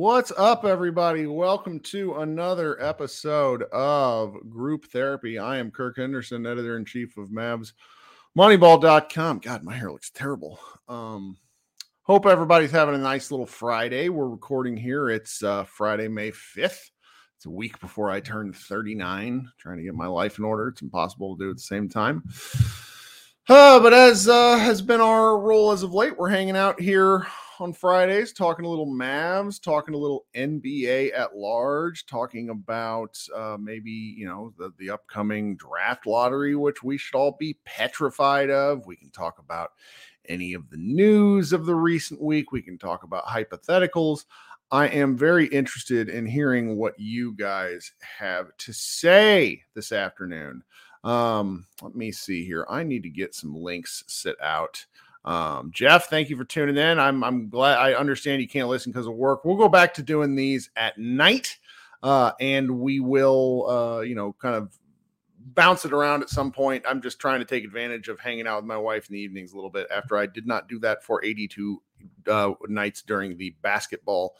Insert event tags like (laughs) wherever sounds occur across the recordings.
What's up, everybody? Welcome to another episode of Group Therapy. I am Kirk Henderson, editor in chief of Mavs Moneyball.com. God, my hair looks terrible. Um, hope everybody's having a nice little Friday. We're recording here. It's uh, Friday, May 5th. It's a week before I turn 39, trying to get my life in order. It's impossible to do at the same time. Uh, but as uh, has been our role as of late, we're hanging out here on Fridays, talking a little Mavs, talking a little NBA at large, talking about uh, maybe you know the the upcoming draft lottery, which we should all be petrified of. We can talk about any of the news of the recent week. We can talk about hypotheticals. I am very interested in hearing what you guys have to say this afternoon. Um, let me see here. I need to get some links set out. Um, Jeff, thank you for tuning in. I'm I'm glad I understand you can't listen because of work. We'll go back to doing these at night, uh, and we will, uh, you know, kind of bounce it around at some point. I'm just trying to take advantage of hanging out with my wife in the evenings a little bit after I did not do that for 82 uh, nights during the basketball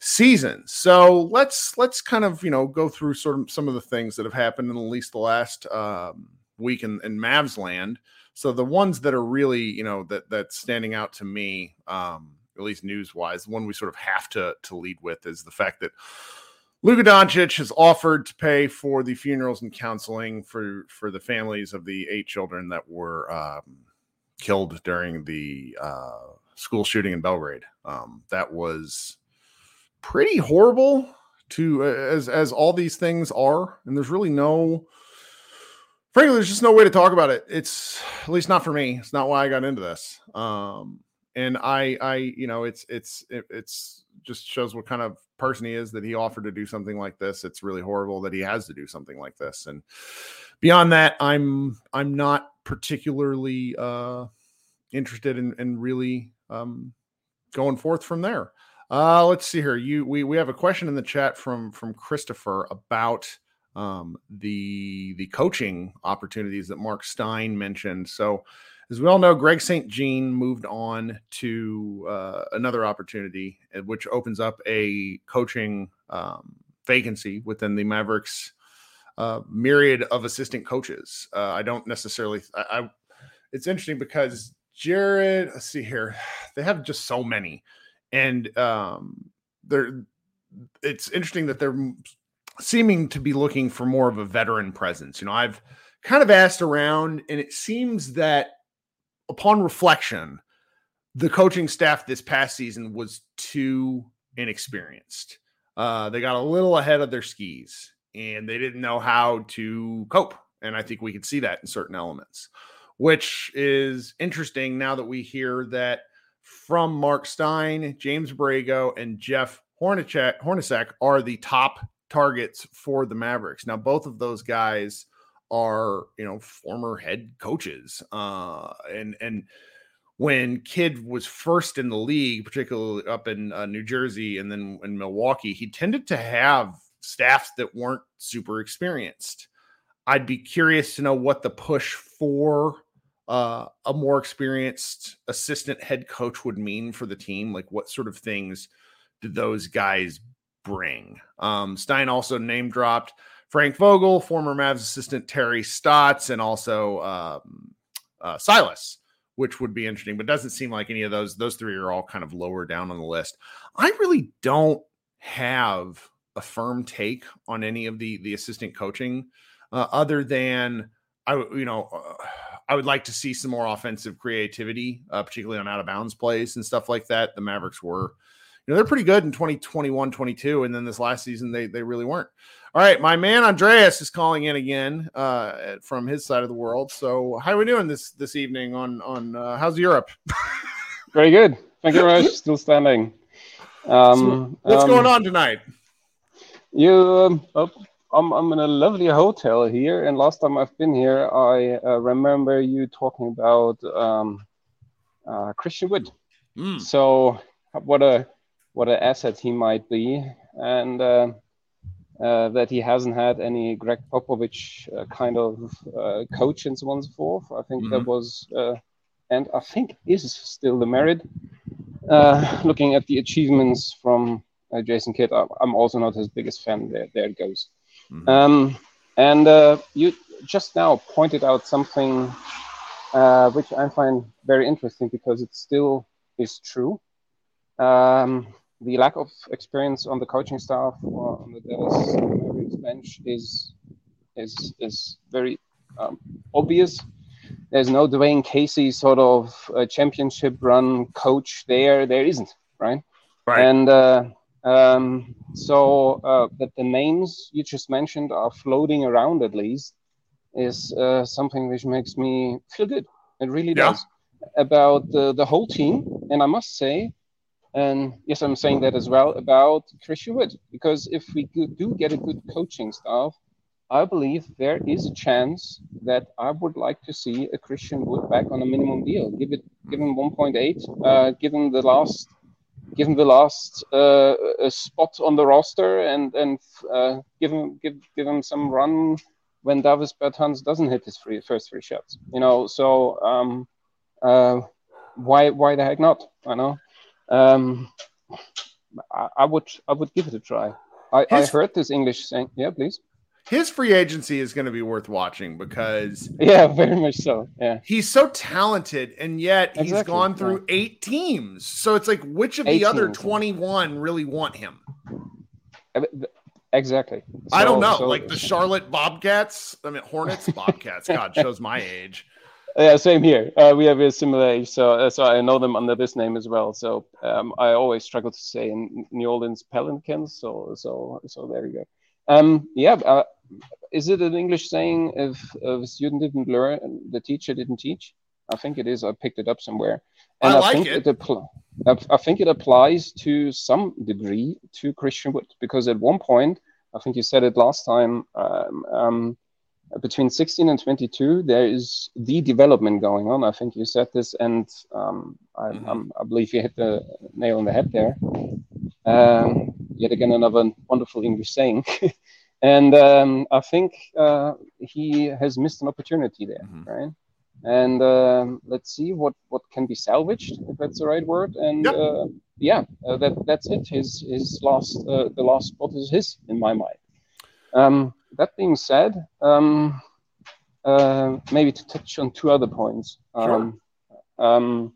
season. So let's let's kind of you know go through sort of some of the things that have happened in at least the last um, week in, in Mavs land. So the ones that are really, you know, that that's standing out to me, um, at least news wise, one we sort of have to to lead with is the fact that Luka Doncic has offered to pay for the funerals and counseling for for the families of the eight children that were um, killed during the uh, school shooting in Belgrade. Um, that was pretty horrible to as as all these things are, and there's really no frankly, there's just no way to talk about it. It's at least not for me. It's not why I got into this. Um, and I, I, you know, it's, it's, it, it's just shows what kind of person he is that he offered to do something like this. It's really horrible that he has to do something like this. And beyond that, I'm, I'm not particularly uh, interested in, in really um, going forth from there. Uh, let's see here. You, we, we have a question in the chat from, from Christopher about um, the the coaching opportunities that Mark Stein mentioned. So, as we all know, Greg St. Jean moved on to uh, another opportunity, uh, which opens up a coaching um, vacancy within the Mavericks uh, myriad of assistant coaches. Uh, I don't necessarily. I, I, It's interesting because Jared. Let's see here. (sighs) They have just so many, and um, they're. It's interesting that they're seeming to be looking for more of a veteran presence. You know, I've kind of asked around, and it seems that upon reflection, the coaching staff this past season was too inexperienced. Uh, they got a little ahead of their skis and they didn't know how to cope. And I think we could see that in certain elements, which is interesting now that we hear that from Mark Stein, James Borrego, and Jeff Hornacek are the top targets for the Mavericks. Now, both of those guys are, you know, former head coaches. Uh, and, and when Kidd was first in the league, particularly up in uh, New Jersey and then in Milwaukee, he tended to have staffs that weren't super experienced. I'd be curious to know what the push for uh, a more experienced assistant head coach would mean for the team. Like, what sort of things do those guys bring? Um, Stein also name dropped Frank Vogel, former Mavs assistant Terry Stotts, and also um, uh, Silas, which would be interesting, but doesn't seem like any of those. Those three are all kind of lower down on the list. I really don't have a firm take on any of the the assistant coaching, uh, other than I, you know, uh, I would like to see some more offensive creativity, uh, particularly on out of bounds plays and stuff like that. The Mavericks were, you know, they're pretty good in 2021, 22, and then this last season they they really weren't. All right, my man Andreas is calling in again uh, from his side of the world. So, how are we doing this this evening on on uh, how's Europe? (laughs) very good. Thank you very much. Still standing. Um, so what's um, going on tonight? You, um, oh, I'm I'm in a lovely hotel here, and last time I've been here, I uh, remember you talking about um, uh, Christian Wood. Mm. So, what a what an asset he might be, and uh, uh, that he hasn't had any Gregg Popovich uh, kind of uh, coach and so on and so forth. I think mm-hmm. that was, uh, and I think is still the merit. Uh, looking at the achievements from uh, Jason Kidd, I'm also not his biggest fan. There, there it goes. Mm-hmm. Um, and you just now pointed out something which I find very interesting because it still is true. Um, the lack of experience on the coaching staff or on the Dallas Mavericks bench is is is very um, obvious. There's no Dwane Casey sort of championship run coach there. There isn't, right? Right. And uh, um, so uh, that the names you just mentioned are floating around at least is uh, something which makes me feel good. It really yeah. does about the, the whole team. And I must say, and yes, I'm saying that as well about Christian Wood, because if we do get a good coaching staff, I believe there is a chance that I would like to see a Christian Wood back on a minimum deal. Give it, give him 1.8, uh, give him the last, give him the last uh, spot on the roster, and and uh, give him give give him some run when Davis Bertans doesn't hit his free, first three shots. You know, so um, uh, why why the heck not? I know. Um, I, I, would I would give it a try. I, his, I heard this English saying, yeah, please. His free agency is going to be worth watching because yeah, (laughs) very much so. Yeah, he's so talented, and yet exactly. he's gone through yeah. eight teams. So it's like, which of eight the other twenty-one really want him? Exactly. So, I don't know. So, like the Charlotte Bobcats. I mean, Hornets, (laughs) Bobcats. God shows my age yeah, same here. Uh, we have a similar age, so uh, so I know them under this name as well. So um, I always struggle to say in New Orleans Pelicans. So so so there you go. Um, yeah, uh, is it an English saying if, if a student didn't learn, the teacher didn't teach? I think it is. I picked it up somewhere, and I, like I think it. it I think it applies to some degree to Christian Wood because at one point, I think you said it last time. Um, um between 16 and 22, there is the development going on. I think you said this, and um, I, mm-hmm. I, believe you hit the nail on the head there. Um, yet again, another wonderful English saying. (laughs) and um, I think uh, he has missed an opportunity there, mm-hmm. right? And uh, let's see what, what can be salvaged, if that's the right word. And yep. uh, yeah, uh, that that's it. His his last uh, the last spot is his in my mind. Um, that being said, um, uh, maybe to touch on two other points. Um, sure. Um,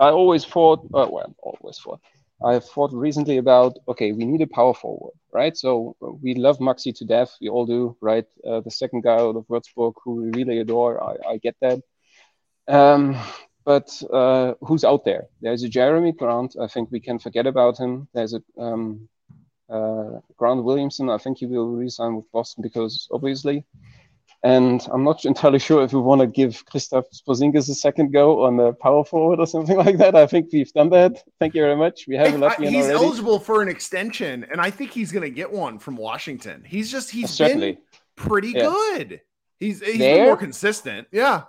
I always thought, uh, well, always thought, I thought recently about, okay, we need a power forward, right? So we love Maxi to death. We all do, right? Uh, the second guy out of Würzburg who we really adore. I, I get that. Um, but uh, who's out there? There's a Jerami Grant. I think we can forget about him. There's a um, uh, Grant Williamson, I think he will resign with Boston because obviously. And I'm not (laughs) entirely sure if we want to give Kristaps Porzingis a second go on the power forward or something (laughs) like that. I think we've done that. Thank you very much. We have a He's already. eligible for an extension, and I think he's going to get one from Washington. He's just he's Certainly. been pretty yeah. good. He's he's more consistent. Yeah,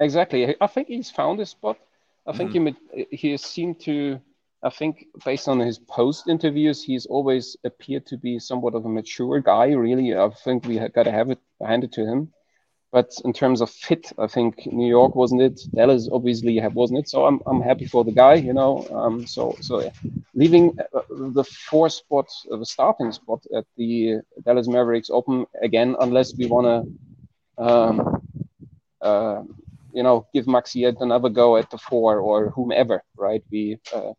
exactly. I think he's found his spot. I think mm-hmm. he he seemed to. I think based on his post interviews, he's always appeared to be somewhat of a mature guy. Really, I think we got to have it handed to him. But in terms of fit, I think New York wasn't it. Dallas obviously wasn't it. So I'm, I'm happy for the guy, you know. Um, so so yeah. leaving uh, the four spot, uh, the starting spot at the Dallas Mavericks open again, unless we want to, um, uh, you know, give Maxi yet another go at the four or whomever, right? We uh,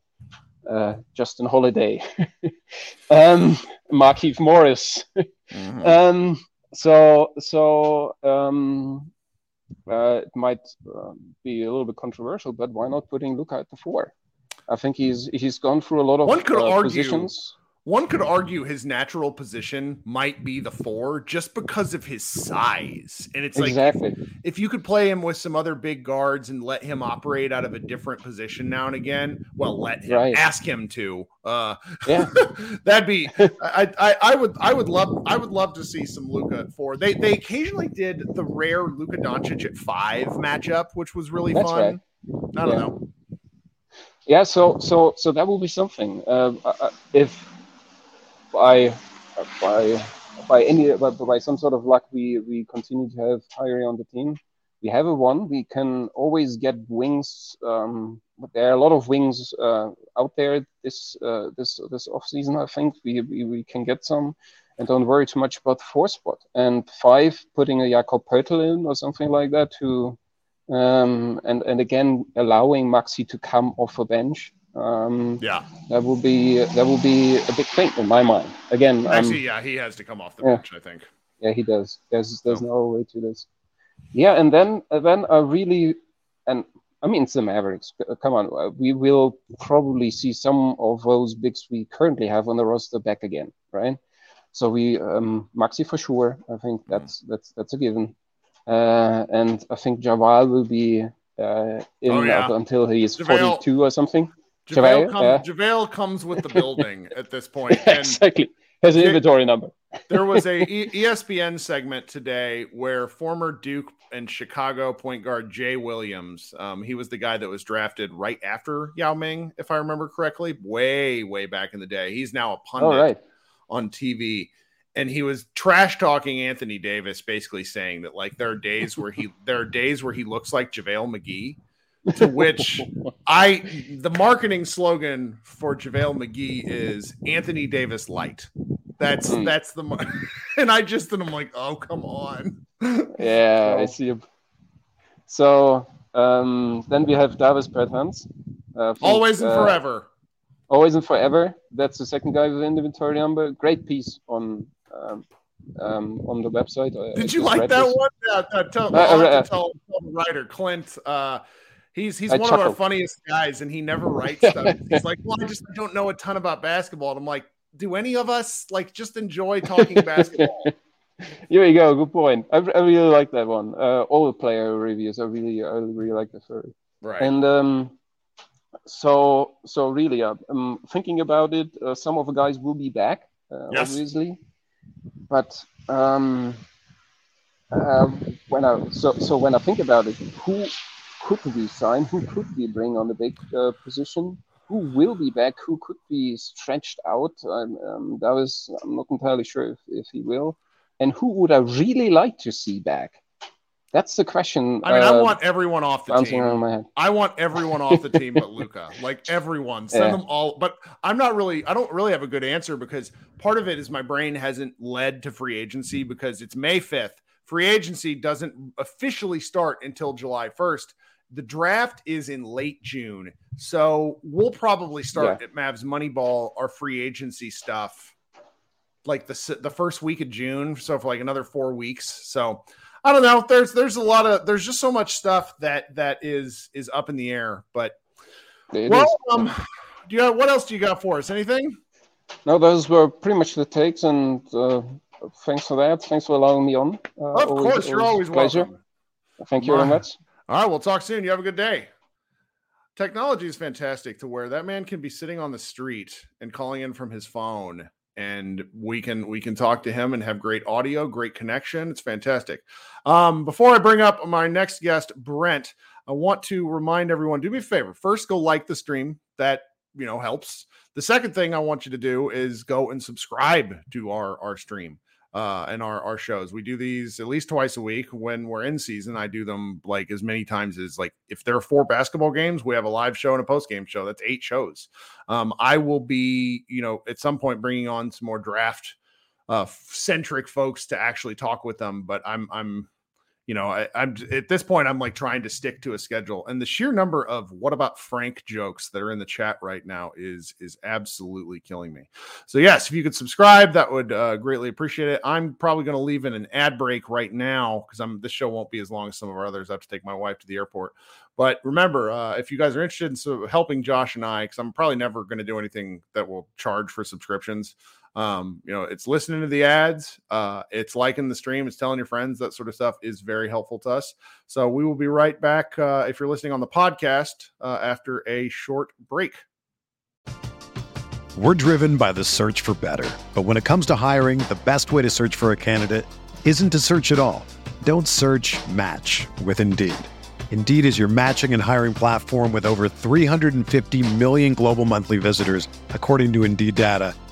uh, Justin Holiday, (laughs) um, Markieff Morris. Mm-hmm. (laughs) um, so so um, uh, it might uh, be a little bit controversial, but why not putting Luka at the four? I think he's he's gone through a lot of one could uh, argue, positions one could argue his natural position might be the four just because of his size. And it's exactly. like if you could play him with some other big guards and let him operate out of a different position now and again, well, let him right. ask him to. Uh yeah. (laughs) that'd be I, I I would I would love I would love to see some Luka at four. They they occasionally did the rare Luka Doncic at five matchup, which was really That's fun. Right. I don't yeah. know. Yeah, so so so that will be something. Uh, if by by by any by, by some sort of luck we we continue to have Kyrie on the team. We have a one. We can always get wings. Um, but there are a lot of wings uh, out there this uh, this this off season. I think we, we we can get some, and don't worry too much about four spot and five. Putting a Jakob Poeltl in or something like that to, um, and and again allowing Maxi to come off a bench um, yeah, that will be that will be a big thing in my mind. Again, actually, um, yeah, he has to come off the yeah, bench. I think. Yeah, he does. There's there's no, no way to this. Yeah, and then then I really and I mean it's the Mavericks. Come on, uh, we will probably see some of those bigs we currently have on the roster back again, right? So we um, Maxi for sure. I think mm-hmm. that's that's that's a given. Uh, and I think JaVale will be uh, in oh, yeah. until he is JaVale, 42 or something. JaVale, come, yeah. JaVale comes with the building (laughs) at this point. And exactly. Has an inventory number. there was a (laughs) ESPN segment today where former Duke and Chicago point guard Jay Williams, um, he was the guy that was drafted right after Yao Ming, if I remember correctly, way, way back in the day. He's now a pundit right. on TV. And he was trash talking Anthony Davis, basically saying that like there are days where he there are days where he looks like JaVale McGee to which I the marketing slogan for JaVale McGee is Anthony Davis light. That's mm. that's the (laughs) and I just and I'm like, oh come on. Yeah, so. I see. So um, then we have Davis Bertans. Uh, always and uh, forever. Always and forever. That's the second guy with the inventory number. Great piece on um, um, on the website. Did you like that this. one? Yeah, uh, tell, uh, uh, tell, tell, the writer Clint. Uh, He's he's I one of our funniest guys, and he never (laughs) writes stuff. he's like, "Well, I just don't know a ton about basketball." And I'm like, "Do any of us like just enjoy talking basketball?" (laughs) Here you go. Good point. I, I really like that one. Uh, all the player reviews. I really I really like the story. Right. And um, so so really, uh, um, thinking about it, uh, some of the guys will be back, uh, yes. obviously, but um, uh, when I so so when I think about it, who could we sign? Who could we bring on the big uh, position? Who will be back? Who could be stretched out? Um, um, that was I'm not entirely sure if, if he will. And who would I really like to see back? That's the question. I mean, uh, I want everyone off the team. I want everyone off the team but Luka. (laughs) Like everyone, send yeah. them all. But I'm not really. I don't really have a good answer because part of it is my brain hasn't led to free agency because it's May 5th. Free agency doesn't officially start until July 1st. The draft is in late June. So we'll probably start yeah. at Mavs Moneyball, our free agency stuff, like the, the first week of June. So for like another four weeks. So I don't know. There's there's a lot of there's just so much stuff that that is is up in the air. But it well, um, do you what else do you got for us? Anything? No, those were pretty much the takes, and uh, thanks for that. Thanks for allowing me on. Uh, of always, course, you're always pleasure. welcome. Thank you very much. All right, we'll talk soon. You have a good day. Technology is fantastic to where that man can be sitting on the street and calling in from his phone and we can we can talk to him and have great audio, great connection. It's fantastic. Um, before I bring up my next guest, Brent, I want to remind everyone do me a favor. First, go like the stream. That you know helps. The second thing I want you to do is go and subscribe to our our stream uh and our our shows. We do these at least twice a week when we're in season. I do them like as many times as like if there are four basketball games, we have a live show and a post game show. That's eight shows. Um I will be, you know, at some point bringing on some more draft uh centric folks to actually talk with them, but I'm I'm you know, I, am at this point, I'm like trying to stick to a schedule, and the sheer number of what about Frank jokes that are in the chat right now is is absolutely killing me. So yes, if you could subscribe, that would uh, greatly appreciate it. I'm probably going to leave in an ad break right now because I'm this show won't be as long as some of our others. I have to take my wife to the airport. But remember, uh, if you guys are interested in so helping Josh and I, because I'm probably never going to do anything that will charge for subscriptions. Um, you know, it's listening to the ads, uh, it's liking the stream, it's telling your friends, that sort of stuff is very helpful to us. So we will be right back uh, if you're listening on the podcast uh, after a short break. We're driven by the search for better. But when it comes to hiring, the best way to search for a candidate isn't to search at all. Don't search match with Indeed. Indeed is your matching and hiring platform with over 350 million global monthly visitors, according to Indeed data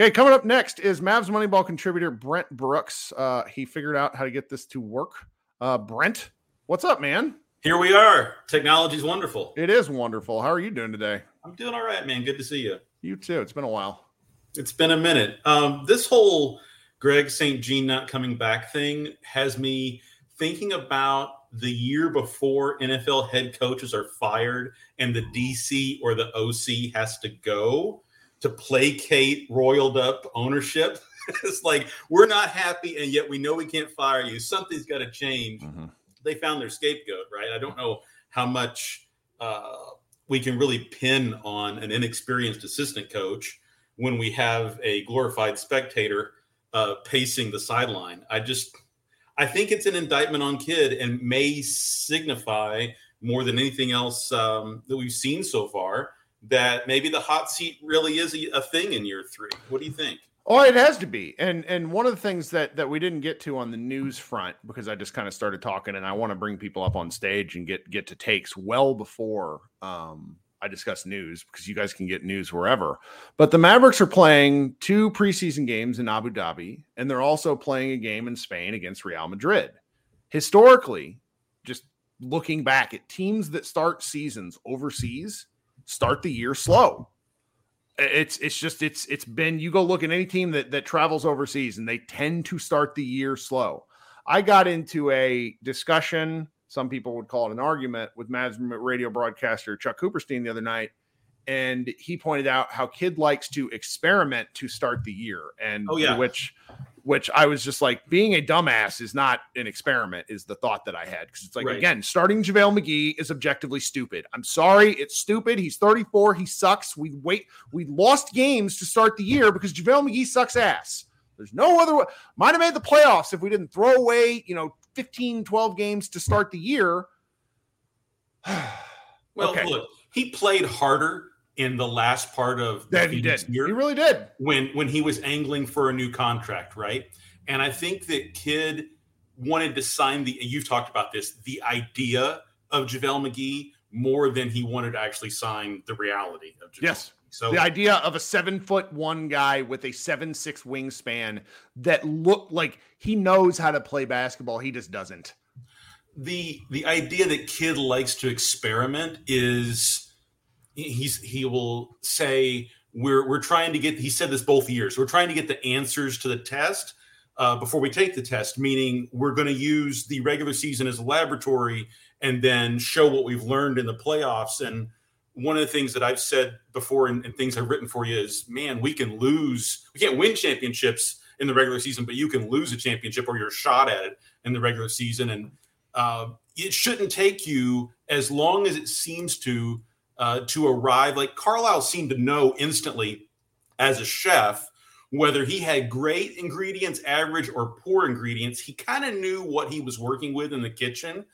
Okay, coming up next is Mavs Moneyball contributor Brent Brooks. Uh, he figured out how to get this to work. Uh, Brent, what's up, man? Here we are. Technology's wonderful. It is wonderful. How are you doing today? I'm doing all right, man. Good to see you. You too. It's been a while. It's been a minute. Um, this whole Greg St. Jean not coming back thing has me thinking about the year before NFL head coaches are fired and the DC or the OC has to go to placate roiled up ownership. (laughs) it's like we're not happy, and yet we know we can't fire you. Something's got to change. Mm-hmm. They found their scapegoat, right? I don't know how much uh, we can really pin on an inexperienced assistant coach when we have a glorified spectator uh, pacing the sideline. I just, I think it's an indictment on Kidd and may signify more than anything else um, that we've seen so far that maybe the hot seat really is a, a thing in year three. What do you think? Oh, it has to be. And and one of the things that that we didn't get to on the news front because I just kind of started talking and I want to bring people up on stage and get get to takes well before um I discuss news because you guys can get news wherever. But the Mavericks are playing two preseason games in Abu Dhabi and they're also playing a game in Spain against Real Madrid. Historically, just looking back at teams that start seasons overseas, start the year slow. It's it's just it's it's been you go look at any team that that travels overseas and they tend to start the year slow. I got into a discussion, some people would call it an argument with Mavs radio broadcaster Chuck Cooperstein the other night and he pointed out how Kidd likes to experiment to start the year and oh, yeah. which which I was just like, being a dumbass is not an experiment, is the thought that I had. Because it's like, right. again, starting JaVale McGee is objectively stupid. I'm sorry, it's stupid. He's 34, he sucks. We wait, we lost games to start the year because JaVale McGee sucks ass. There's no other way. Might have made the playoffs if we didn't throw away, you know, 15, 12 games to start the year. (sighs) well, okay. look, he played harder in the last part of that he did. Year, he really did. When when he was angling for a new contract, right? And I think that Kidd wanted to sign the. You've talked about this. The idea of JaVale McGee more than he wanted to actually sign the reality of JaVale. Yes. So the idea of a seven foot one guy with a seven six wingspan that look like he knows how to play basketball, he just doesn't. The the idea that Kidd likes to experiment is he's he will say we're we're trying to get he said this both years we're trying to get the answers to the test uh, before we take the test meaning we're going to use the regular season as a laboratory and then show what we've learned in the playoffs and one of the things that I've said before and, and, things I've written for you is, man, we can lose. We can't win championships in the regular season, but you can lose a championship or you're shot at it in the regular season. And uh, it shouldn't take you as long as it seems to uh, to arrive. Like Carlisle seemed to know instantly as a chef whether he had great ingredients, average, or poor ingredients. He kind of knew what he was working with in the kitchen.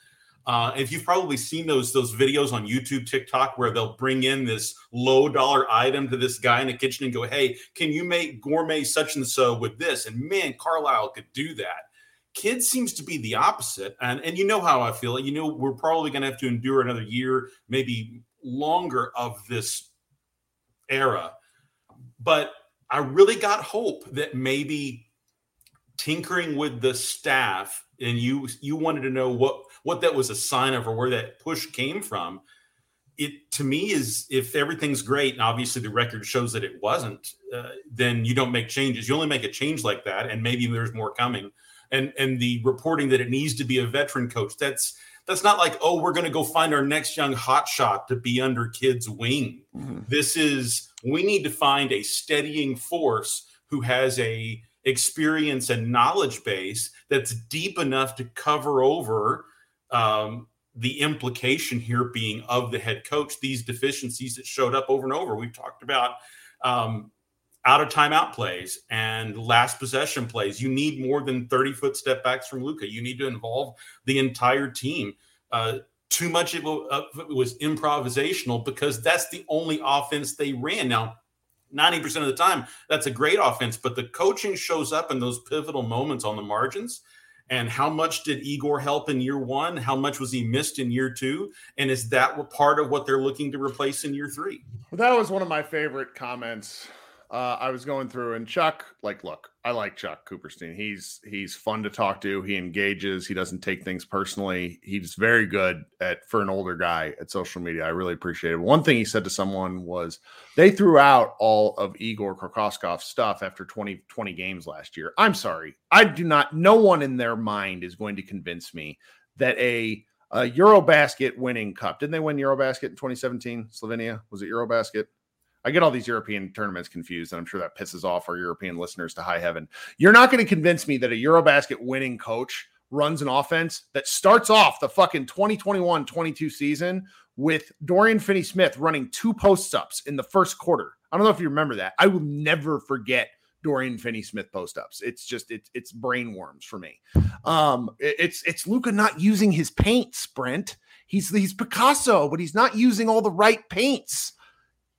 Uh, if you've probably seen those those videos on YouTube, TikTok, where they'll bring in this low dollar item to this guy in the kitchen and go, "Hey, can you make gourmet such and so with this?" And man, Carlisle could do that. Kidd seems to be the opposite, and and you know how I feel. You know we're probably going to have to endure another year, maybe longer, of this era. But I really got hope that maybe tinkering with the staff, and you you wanted to know what what that was a sign of or where that push came from it to me is if everything's great and obviously the record shows that it wasn't uh, then you don't make changes you only make a change like that and maybe there's more coming and and the reporting that it needs to be a veteran coach that's that's not like oh we're going to go find our next young hotshot to be under Kidd's wing mm-hmm. this is we need to find a steadying force who has a experience and knowledge base that's deep enough to cover over um, the implication here being of the head coach, these deficiencies that showed up over and over. We've talked about um, out of timeout plays and last possession plays. You need more than 30 foot step backs from Luka. You need to involve the entire team. Uh, too much of it was improvisational because that's the only offense they ran. Now, 90% of the time, that's a great offense, but the coaching shows up in those pivotal moments on the margins and how much did Igor help in year one? How much was he missed in year two? And is that part of what they're looking to replace in year three? Well, that was one of my favorite comments uh, I was going through, and Chuck, like, look, I like Chuck Cooperstein. He's he's fun to talk to. He engages. He doesn't take things personally. He's very good at for an older guy at social media. I really appreciate it. One thing he said to someone was they threw out all of Igor Kokoskov's stuff after 20, 20 games last year. I'm sorry. I do not. No one in their mind is going to convince me that a a Eurobasket winning cup. Didn't they win Eurobasket in 2017? Slovenia was it Eurobasket? I get all these European tournaments confused, and I'm sure that pisses off our European listeners to high heaven. You're not going to convince me that a Eurobasket winning coach runs an offense that starts off the fucking 2021 22 season with Dorian Finney Smith running two post ups in the first quarter. I don't know if you remember that. I will never forget Dorian Finney Smith post ups. It's just it's it's brain worms for me. Um, it's it's Luka not using his paint sprint. He's he's Picasso, but he's not using all the right paints.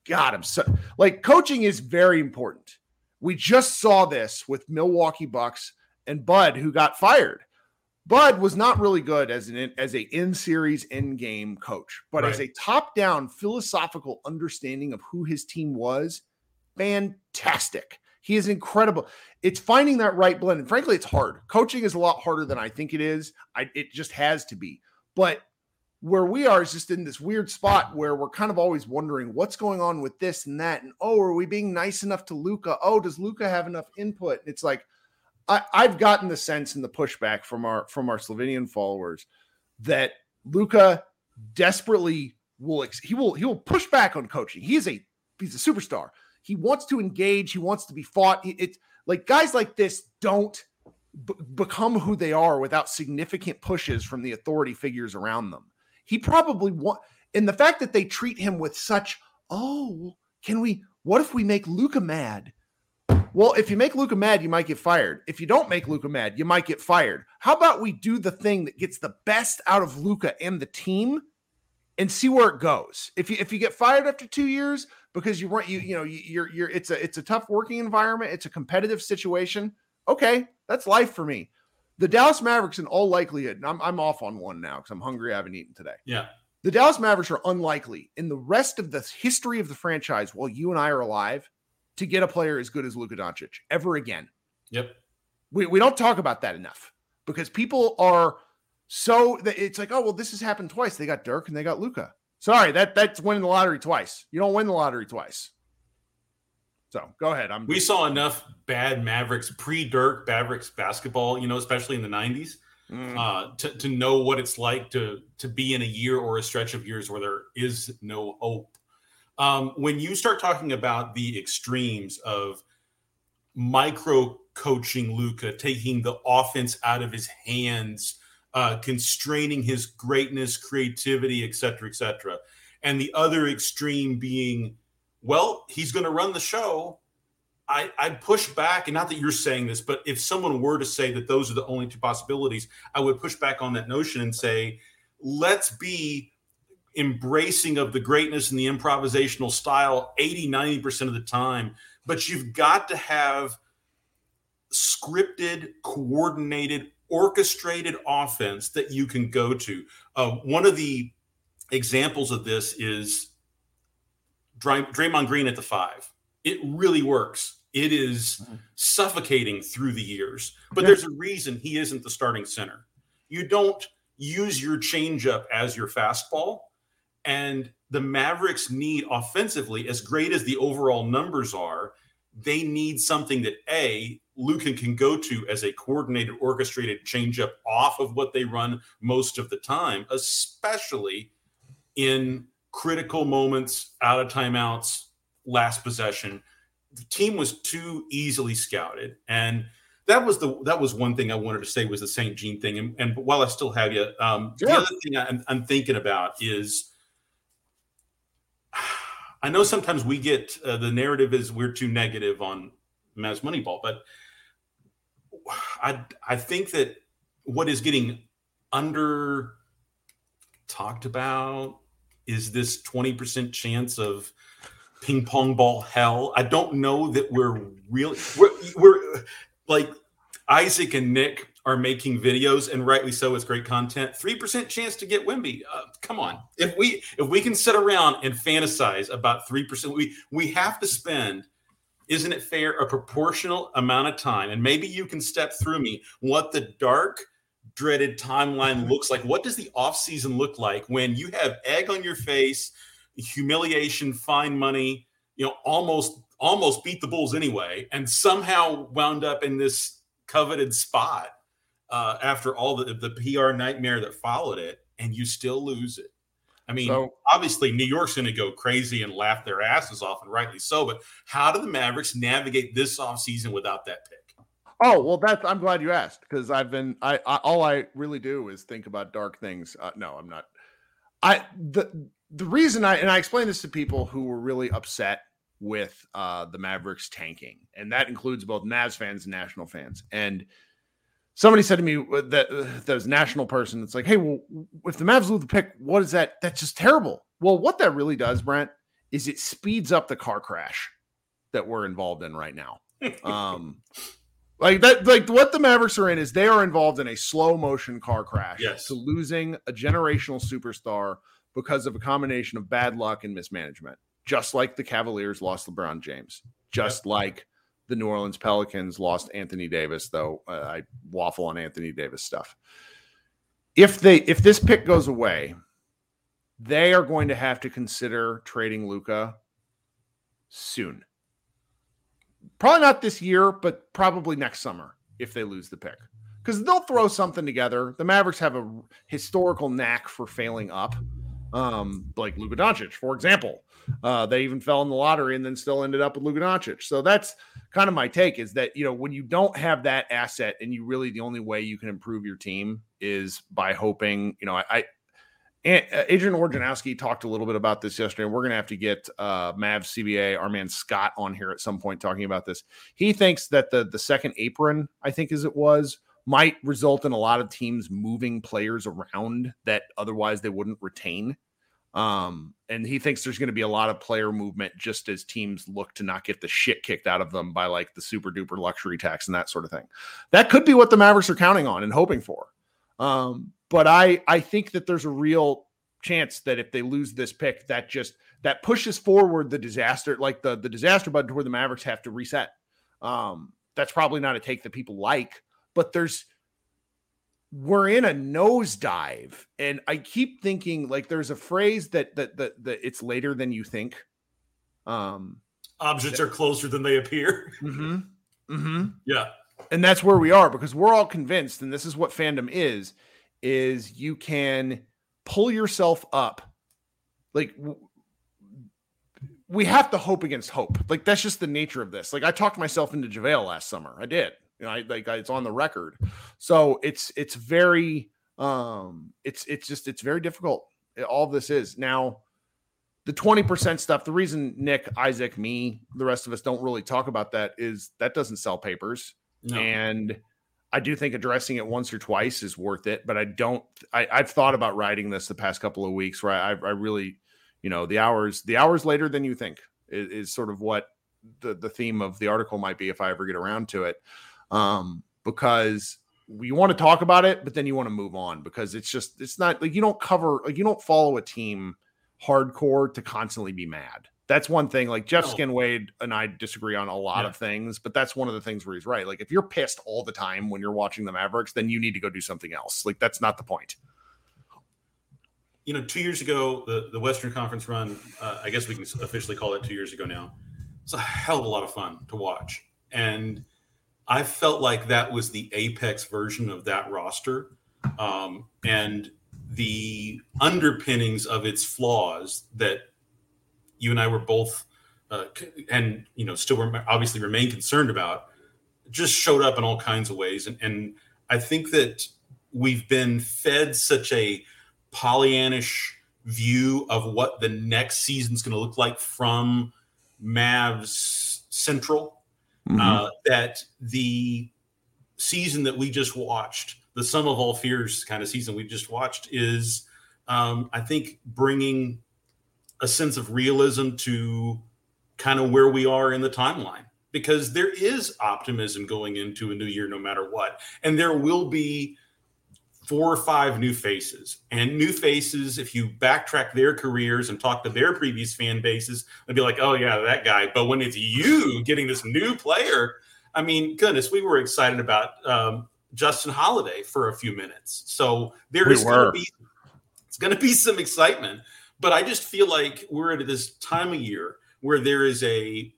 God, I'm so like coaching is very important. We just saw this with Milwaukee Bucks and Bud, who got fired. Bud was not really good as an as a in series in game coach, but right. as a top down philosophical understanding of who his team was, fantastic. He is incredible. It's finding that right blend, and frankly, it's hard. Coaching is a lot harder than I think it is. I, it just has to be. But where we are is just in this weird spot where we're kind of always wondering what's going on with this and that. And oh, are we being nice enough to Luka? Oh, does Luka have enough input? It's like I, I've gotten the sense and the pushback from our from our Slovenian followers that Luka desperately will he will he will push back on coaching. He is a he's a superstar. He wants to engage. He wants to be fought. It's like guys like this don't b- become who they are without significant pushes from the authority figures around them. He probably want, and the fact that they treat him with such, oh, can we, what if we make Luka mad? Well, if you make Luka mad, you might get fired. If you don't make Luka mad, you might get fired. How about we do the thing that gets the best out of Luka and the team and see where it goes? If you if you get fired after two years, because you want you you know you're you're it's a it's a tough working environment. It's a competitive situation. Okay, that's life for me. The Dallas Mavericks, in all likelihood, I'm I'm off on one now because I'm hungry. I haven't eaten today. Yeah. The Dallas Mavericks are unlikely in the rest of the history of the franchise while you and I are alive to get a player as good as Luka Doncic ever again. Yep. We, we don't talk about that enough because people are so that it's like, oh, well, this has happened twice. They got Dirk and they got Luka. Sorry, that that's winning the lottery twice. You don't win the lottery twice. So go ahead. I'm we saw enough bad Mavericks pre-Dirk Mavericks basketball, you know, especially in the 90s mm. uh, to, to know what it's like to to be in a year or a stretch of years where there is no hope. Um, when you start talking about the extremes of micro coaching Luka, taking the offense out of his hands, uh, constraining his greatness, creativity, etc., etc., and the other extreme being, well, he's going to run the show I, I push back, and not that you're saying this, but if someone were to say that those are the only two possibilities, I would push back on that notion and say, let's be embracing of the greatness and the improvisational style 80, 90% of the time. But you've got to have scripted, coordinated, orchestrated offense that you can go to. Uh, one of the examples of this is Draymond Green at the five it really works. It is mm-hmm. suffocating through the years, but yeah. there's a reason he isn't the starting center. You don't use your changeup as your fastball. And the Mavericks need offensively, as great as the overall numbers are, they need something that A, Lucan can go to as a coordinated, orchestrated changeup off of what they run most of the time, especially in critical moments, out of timeouts, last possession. The team was too easily scouted, and that was the that was one thing I wanted to say was the St. Jean thing. And, and while I still have you, um, the other thing I'm, I'm, thinking about is (sighs) I know sometimes we get uh, the narrative is we're too negative on Mavs Moneyball, but I I think that what is getting under talked about is this 20% chance of ping pong ball hell. I don't know that we're really we're, we're like Isaac and Nick are making videos, and rightly so. It's great content. Three percent chance to get Wemby Uh, come on, if we if we can sit around and fantasize about three percent, we we have to spend. Isn't it fair? A proportional amount of time, and maybe you can step through me what the dark dreaded timeline looks like. What does the off season look like when you have egg on your face? humiliation, fine money, you know, almost almost beat the Bulls anyway, and somehow wound up in this coveted spot uh, after all the the PR nightmare that followed it, and you still lose it. I mean, so, obviously, New York's going to go crazy and laugh their asses off, and rightly so. But how do the Mavericks navigate this offseason without that pick? Oh well, that's I'm glad you asked because I've been I, I, all I really do is think about dark things. Uh, no, I'm not. I the the reason I and I explained this to people who were really upset with uh, the Mavericks tanking, and that includes both Mavs fans and national fans. And somebody said to me uh, that uh, that was national person. It's like, hey, well, if the Mavs lose the pick, what is that? That's just terrible. Well, what that really does, Brent, is it speeds up the car crash that we're involved in right now. (laughs) um, like that, like what the Mavericks are in is they are involved in a slow motion car crash yes. to losing a generational superstar because of a combination of bad luck and mismanagement, just like the Cavaliers lost LeBron James, just yep. like the New Orleans Pelicans lost Anthony Davis, though uh, I waffle on Anthony Davis stuff. If they if this pick goes away, they are going to have to consider trading Luka soon. Probably not this year, but probably next summer if they lose the pick. Because they'll throw something together. The Mavericks have a historical knack for failing up um, like Luka Doncic, for example. Uh, they even fell in the lottery and then still ended up with Luka Doncic. So that's kind of my take is that, you know, when you don't have that asset and you really, the only way you can improve your team is by hoping, you know, I, I Adrian Wojnarowski talked a little bit about this yesterday. and We're going to have to get uh, Mavs CBA, our man Scott, on here at some point talking about this. He thinks that the the second apron, I think as it was, might result in a lot of teams moving players around that otherwise they wouldn't retain Um, and he thinks there's going to be a lot of player movement just as teams look to not get the shit kicked out of them by like the super duper luxury tax and that sort of thing. That could be what the Mavericks are counting on and hoping for. Um, but I I think that there's a real chance that if they lose this pick, that just that pushes forward the disaster, like the the disaster button, to where the Mavericks have to reset. Um, that's probably not a take that people like, but there's we're in a nosedive. And i keep thinking like there's a phrase that that that, that it's later than you think. Um objects are closer than they appear. Mm-hmm, (laughs) mm-hmm. yeah. And that's where we are because we're all convinced and this is what fandom is is you can pull yourself up like we have to hope against hope like that's just the nature of this like i talked myself into javale last summer i did you know, I, like it's on the record. So it's it's very um it's it's just it's very difficult. All this is now the 20% stuff. The reason Nick, Isaac, me, the rest of us don't really talk about that is that doesn't sell papers. No. And I do think addressing it once or twice is worth it, but I don't. I, have thought about writing this the past couple of weeks where I, I really, you know, the hours the hours later than you think is, is sort of what the the theme of the article might be if I ever get around to it um, because we want to talk about it, but then you want to move on because it's just it's not like you don't cover like you don't follow a team hardcore to constantly be mad. That's one thing. Like Jeff no. Skin Wade and I disagree on a lot yeah. of things, but that's one of the things where he's right. Like if you're pissed all the time when you're watching the Mavericks, then you need to go do something else. Like that's not the point. You know, two years ago, the, the Western Conference run, uh, I guess we can officially call it two years ago now. It's a hell of a lot of fun to watch. And I felt like that was the apex version of that roster. Um, and the underpinnings of its flaws that you and I were both, uh, and you know, still rem- obviously remain concerned about, just showed up in all kinds of ways. And, and I think that we've been fed such a Pollyannish view of what the next season's going to look like from Mavs Central mm-hmm. uh, that the season that we just watched, the sum of all fears kind of season we just watched, is um, I think bringing a sense of realism to kind of where we are in the timeline. Because there is optimism going into a new year no matter what and there will be four or five new faces. And new faces if you backtrack their careers and talk to their previous fan bases they'd be like oh yeah that guy. But when it's you getting this new player i mean goodness we were excited about um, justin holiday for a few minutes. So there is going to be it's going to be some excitement but i just feel like we're at this time of year where there is a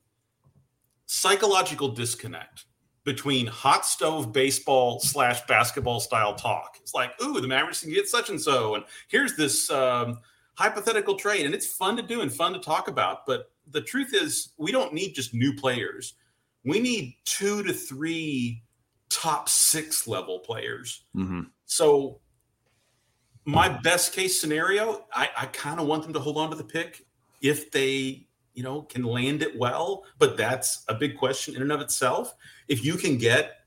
psychological disconnect between hot stove baseball slash basketball style talk. It's like, ooh, the Mavericks can get such and so, and here's this um, hypothetical trade, and it's fun to do and fun to talk about. But the truth is, we don't need just new players. We need two to three top six level players. Mm-hmm. So, my best case scenario, I, I kind of want them to hold on to the pick if they you know, can land it well, but that's a big question in and of itself. If you can get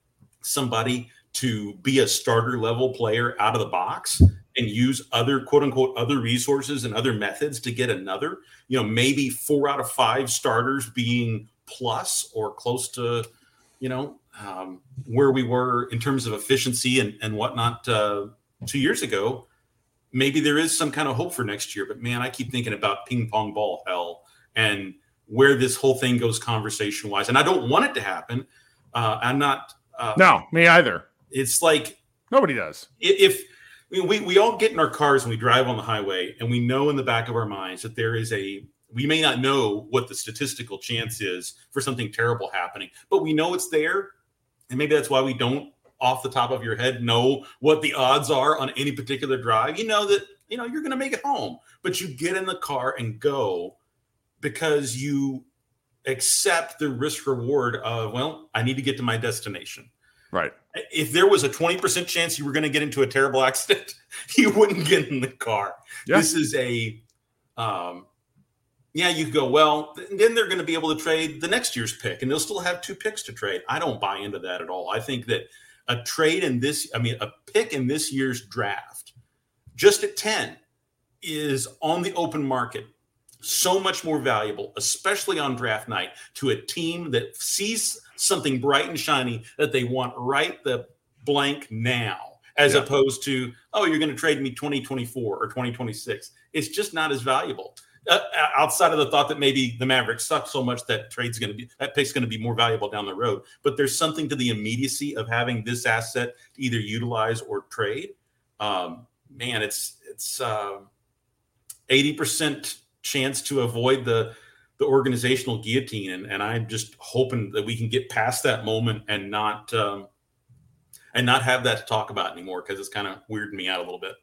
somebody to be a starter level player out of the box and use other quote unquote other resources and other methods to get another, you know, maybe four out of five starters being plus or close to, you know, um, where we were in terms of efficiency and, and whatnot uh, two years ago, maybe there is some kind of hope for next year. But man, I keep thinking about ping pong ball hell and where this whole thing goes conversation wise. And I don't want it to happen. Uh, I'm not. Uh, no, me either. It's like nobody does. If we, we all get in our cars and we drive on the highway and we know in the back of our minds that there is a we may not know what the statistical chance is for something terrible happening, but we know it's there. And maybe that's why we don't off the top of your head know what the odds are on any particular drive. You know that you know you're going to make it home, but you get in the car and go because you accept the risk reward of well i need to get to my destination. Right. If there was a 20% chance you were going to get into a terrible accident (laughs) you wouldn't get in the car. Yeah. this is a um, yeah you go well then they're going to be able to trade the next year's pick and they'll still have two picks to trade. I don't buy into that at all. I think that a trade in this i mean a pick in this year's draft just at 10 is on the open market so much more valuable, especially on draft night, to a team that sees something bright and shiny that they want right the blank now, as yeah. opposed to, oh, you're going to trade me 2024 or 2026. It's just not as valuable. Uh, outside of the thought that maybe the Mavericks suck so much that trade's going to be that pick's going to be more valuable down the road. But there's something to the immediacy of having this asset to either utilize or trade. Um, man, it's it's uh, eighty uh, percent chance to avoid the the organizational guillotine, and, and I'm just hoping that we can get past that moment and not um, and not have that to talk about anymore because it's kind of weirding me out a little bit.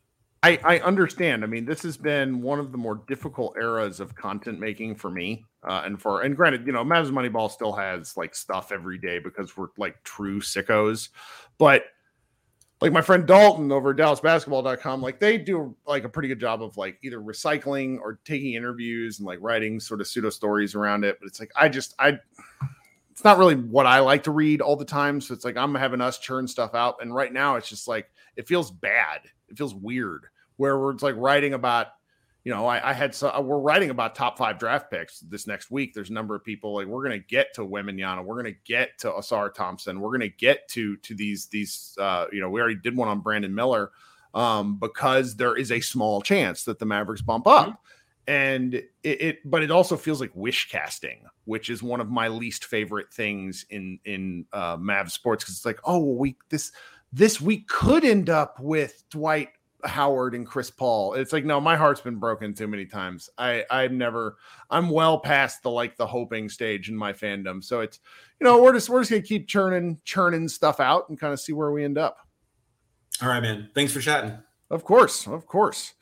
I, I understand. I mean, this has been one of the more difficult eras of content making for me. Uh, and for and granted, you know, Mavs Moneyball still has like stuff every day because we're like true sickos. But like my friend Dalton over at DallasBasketball.com, like they do like a pretty good job of like either recycling or taking interviews and like writing sort of pseudo stories around it. But it's like I just I it's not really what I like to read all the time. So it's like I'm having us churn stuff out. And right now it's just like it feels bad. It feels weird where we're like writing about, you know, I, I had so uh, we're writing about top five draft picks this next week. There's a number of people like we're gonna get to Wembanyama, we're gonna get to Ausar Thompson, we're gonna get to to these these uh, you know, we already did one on Brandon Miller um, because there is a small chance that the Mavericks bump up. Mm-hmm and it, it, but it also feels like wish casting which is one of my least favorite things in in uh mav sports because it's like oh we this this week could end up with dwight howard and chris paul it's like no my heart's been broken too many times i i've never i'm well past the like the hoping stage in my fandom so it's you know we're just we're just gonna keep churning churning stuff out and kind of see where we end up all right man thanks for chatting of course of course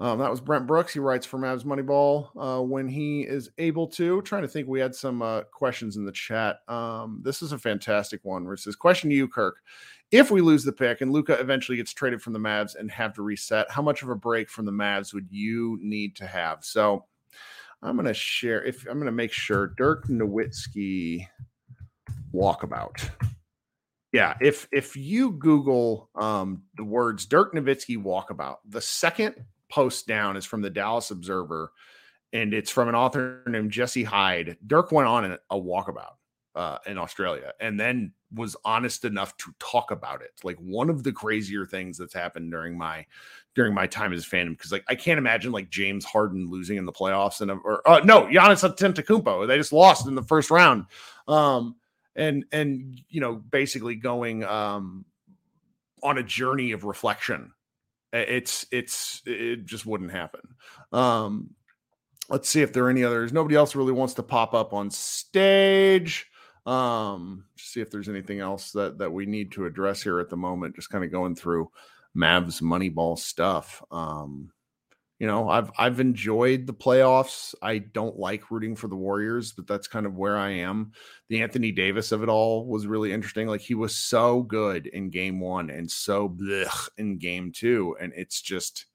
um, that was Brent Brooks. He writes for Mavs Moneyball uh, when he is able to. Trying to think, we had some uh, questions in the chat. Um, this is a fantastic one where it says, Question to you, Kirk. If we lose the pick and Luka eventually gets traded from the Mavs and have to reset, how much of a break from the Mavs would you need to have? So I'm going to share, if I'm going to make sure Dirk Nowitzki walkabout. Yeah, if if you Google um, the words Dirk Nowitzki walkabout, the second post down is from the Dallas Observer, and it's from an author named Jesse Hyde. Dirk went on a walkabout uh, in Australia, and then was honest enough to talk about it. Like one of the crazier things that's happened during my during my time as a fandom, because like I can't imagine like James Harden losing in the playoffs and or uh, no Giannis Antetokounmpo. They just lost in the first round, um, and and you know basically going um, on a journey of reflection it's it's it just wouldn't happen. Um, let's see if there are any others. Nobody else really wants to pop up on stage. Um, see if there's anything else that that we need to address here at the moment. Just kind of going through Mavs Moneyball stuff. Um, you know, I've I've enjoyed the playoffs. I don't like rooting for the Warriors, but that's kind of where I am. The Anthony Davis of it all was really interesting. Like he was so good in game 1 and so blech in game 2 and it's just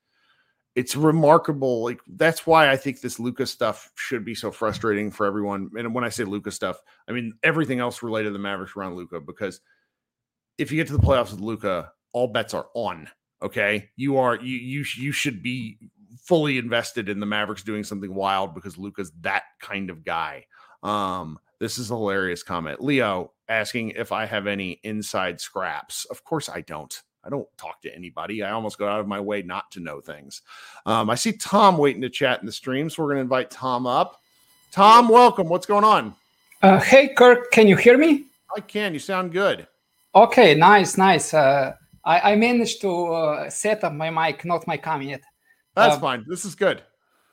it's remarkable. Like that's why I think this Luka's stuff should be so frustrating for everyone. And when I say Luka's stuff, I mean everything else related to the Mavericks around Luka. because if you get to the playoffs with Luka, all bets are on. Okay, you are you you you should be fully invested in the Mavericks doing something wild because Luka's that kind of guy. Um, this is a hilarious comment. Leo asking if I have any inside scraps. Of course I don't. I don't talk to anybody. I almost go out of my way not to know things. Um, I see Tom waiting to chat in the stream, so we're going to invite Tom up. Tom, welcome. What's going on? Uh, hey, Kirk, can you hear me? I can. You sound good. Okay, nice, nice. Uh, I, I, managed to uh, set up my mic, not my cam yet. That's uh, fine. This is good.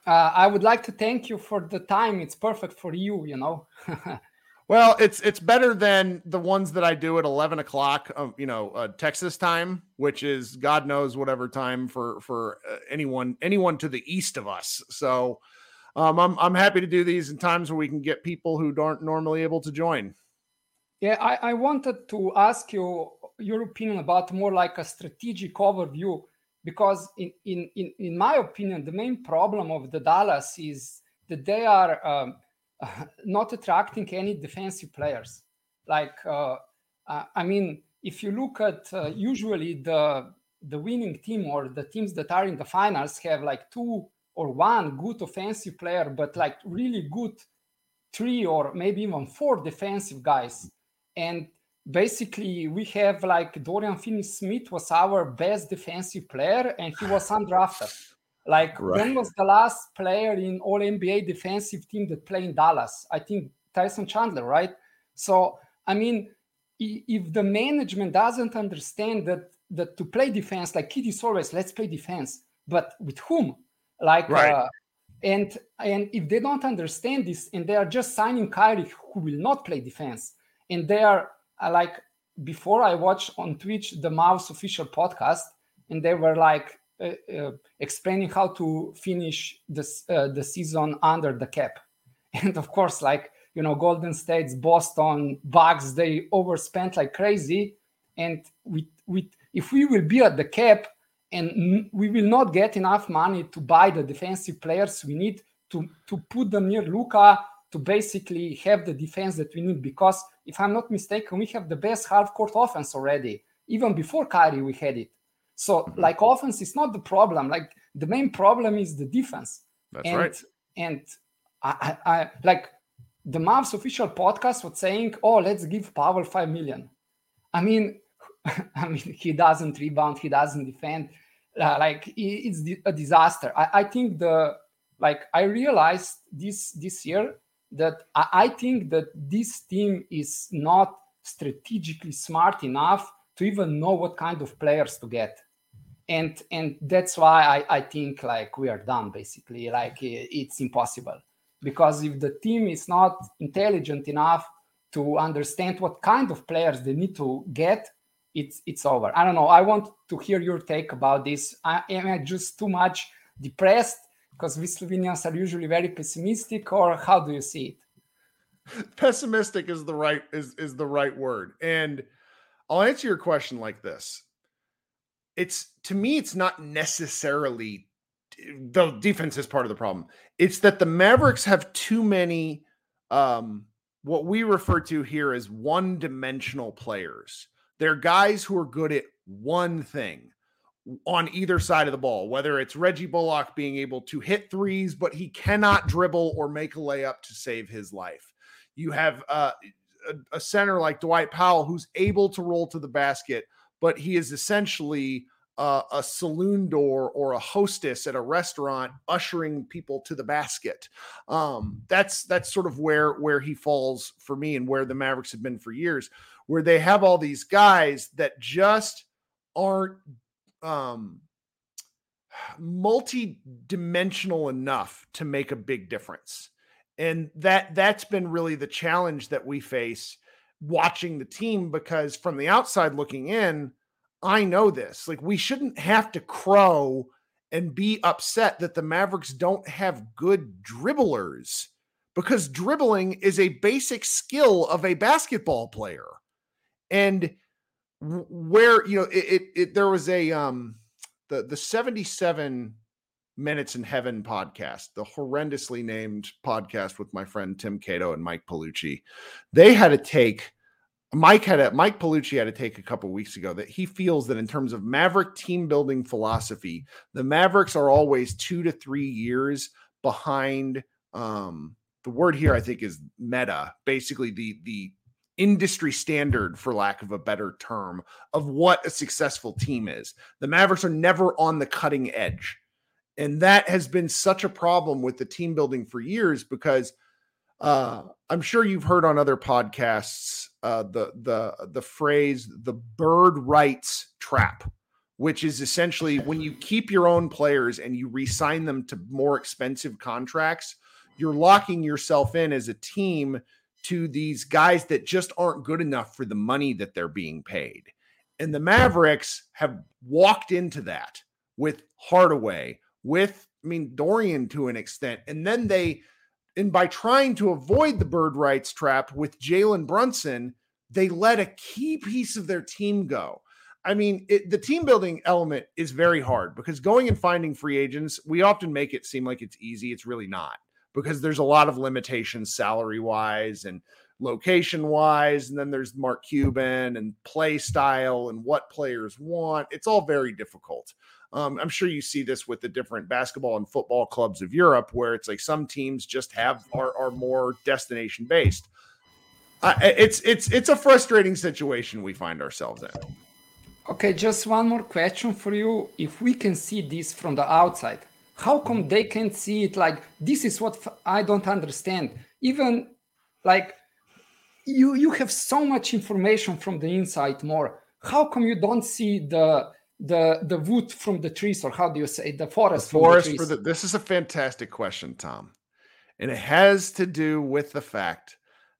Uh, I would like to thank you for the time. It's perfect for you, you know. (laughs) well, it's it's better than the ones that I do at eleven o'clock, um, you know, uh, Texas time, which is God knows whatever time for for uh, anyone anyone to the east of us. So, um, I'm I'm happy to do these in times where we can get people who aren't normally able to join. Yeah, I, I wanted to ask you your opinion about more like a strategic overview because in, in, in, in my opinion, the main problem of the Dallas is that they are um, (laughs) not attracting any defensive players. Like, uh, uh, I mean, if you look at uh, usually the the winning team or the teams that are in the finals have like two or one good offensive player, but like really good three or maybe even four defensive guys. And basically, we have like Dorian Finney Smith was our best defensive player, and he was undrafted. Like right. when was the last player in All NBA defensive team that played in Dallas? I think Tyson Chandler, right? So I mean, if the management doesn't understand that that to play defense, like Kidd is always let's play defense, but with whom? Like right. uh, and and if they don't understand this and they are just signing Kyrie who will not play defense, and they are uh, like before I watched on Twitch the Mavs official podcast, and they were like explaining how to finish this uh, the season under the cap, (laughs) and of course, like you know, Golden State's, Boston, Bucks, they overspent like crazy, and with with if we will be at the cap and we will not get enough money to buy the defensive players we need to to put them near Luka to basically have the defense that we need because if I'm not mistaken, we have the best half court offense already. Even before Kyrie, we had it. So, mm-hmm. like, offense is not the problem. Like, the main problem is the defense. That's and, right. And I, I, I, like the Mavs official podcast was saying, "Oh, let's give Powell five million. I mean, (laughs) I mean, he doesn't rebound, he doesn't defend. Uh, like, it's a disaster. I, I think the like I realized this this year that I, I think that this team is not strategically smart enough to even know what kind of players to get and and that's why I, I think like we are done basically. Like it's impossible. Because if the team is not intelligent enough to understand what kind of players they need to get it's it's over. I don't know. I want to hear your take about this. I, am i just too much depressed? Because we Slovenians are usually very pessimistic, or how do you see it? (laughs) Pessimistic is the right is is the right word, and I'll answer your question like this: It's to me, it's not necessarily the defense is part of the problem. It's that the Mavericks have too many um, what we refer to here as one-dimensional players. They're guys who are good at one thing on either side of the ball, whether it's Reggie Bullock being able to hit threes, but he cannot dribble or make a layup to save his life. You have uh, a, a center like Dwight Powell who's able to roll to the basket, but he is essentially uh, a saloon door or a hostess at a restaurant ushering people to the basket. Um, that's that's sort of where where he falls for me and where the Mavericks have been for years, where they have all these guys that just aren't um (sighs) multi-dimensional enough to make a big difference and that that's been really the challenge that we face watching the team because from the outside looking in i know this like we shouldn't have to crow and be upset that the mavericks don't have good dribblers because dribbling is a basic skill of a basketball player. And where you know it, it, it, there was a um the the 77 minutes in heaven podcast the horrendously named podcast with my friend tim cato and mike Piellucci they had to take mike had a mike Piellucci had to take a couple weeks ago that he feels that in terms of maverick team building philosophy the mavericks are always two to three years behind um the word here i think is meta basically the the industry standard, for lack of a better term, of what a successful team is. The Mavericks are never on the cutting edge. And that has been such a problem with the team building for years because uh, I'm sure you've heard on other podcasts uh, the the the phrase the bird rights trap, which is essentially when you keep your own players and you resign them to more expensive contracts, you're locking yourself in as a team to these guys that just aren't good enough for the money that they're being paid. And the Mavericks have walked into that with Hardaway, with, I mean, Dorian to an extent. And then they, and by trying to avoid the bird rights trap with Jalen Brunson, they let a key piece of their team go. I mean, it, the team building element is very hard because going and finding free agents, we often make it seem like it's easy. It's really not because there's a lot of limitations salary wise and location wise, and then there's Mark Cuban and play style and what players want. It's all very difficult. Um, I'm sure you see this with the different basketball and football clubs of Europe, where it's like some teams just have are, are more destination based. It's it's it's a frustrating situation we find ourselves in. Okay, just one more question for you. If we can see this from the outside, how come they can't see it? Like this is what I don't understand. Even like you you have so much information from the inside more. How come you don't see the the the wood from the trees, or how do you say the forest? The forest the for the. This is a fantastic question, Tom, and it has to do with the fact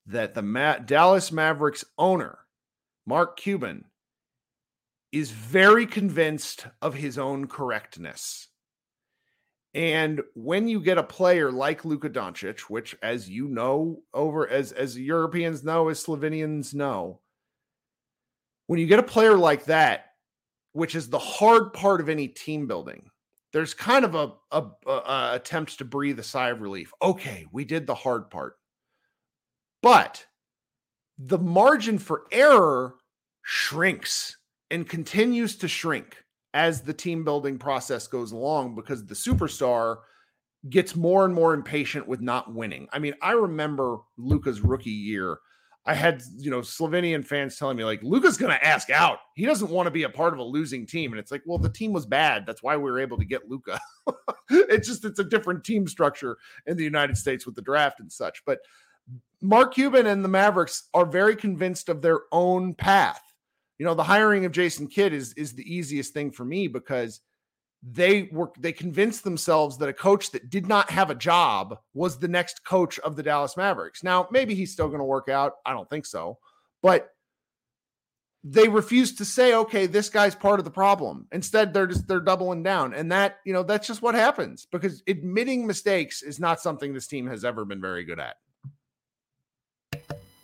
that the Ma- Dallas Mavericks owner, Mark Cuban, is very convinced of his own correctness. And when you get a player like Luka Doncic, which, as you know, over as as Europeans know, as Slovenians know, when you get a player like that, which is the hard part of any team building, there's kind of a, a, a, attempt to breathe a sigh of relief. Okay, we did the hard part. But the margin for error shrinks and continues to shrink as the team building process goes along because the superstar gets more and more impatient with not winning. I mean, I remember Luka's rookie year. I had, you know, Slovenian fans telling me like Luka's going to ask out. He doesn't want to be a part of a losing team and it's like, well, the team was bad. That's why we were able to get Luka. (laughs) it's just it's a different team structure in the United States with the draft and such. But Mark Cuban and the Mavericks are very convinced of their own path. You know, the hiring of Jason Kidd is is the easiest thing for me because they were they convinced themselves that a coach that did not have a job was the next coach of the Dallas Mavericks. Now, maybe he's still going to work out. I don't think so. But they refuse to say, okay, this guy's part of the problem. Instead, they're just they're doubling down. And that, you know, that's just what happens because admitting mistakes is not something this team has ever been very good at.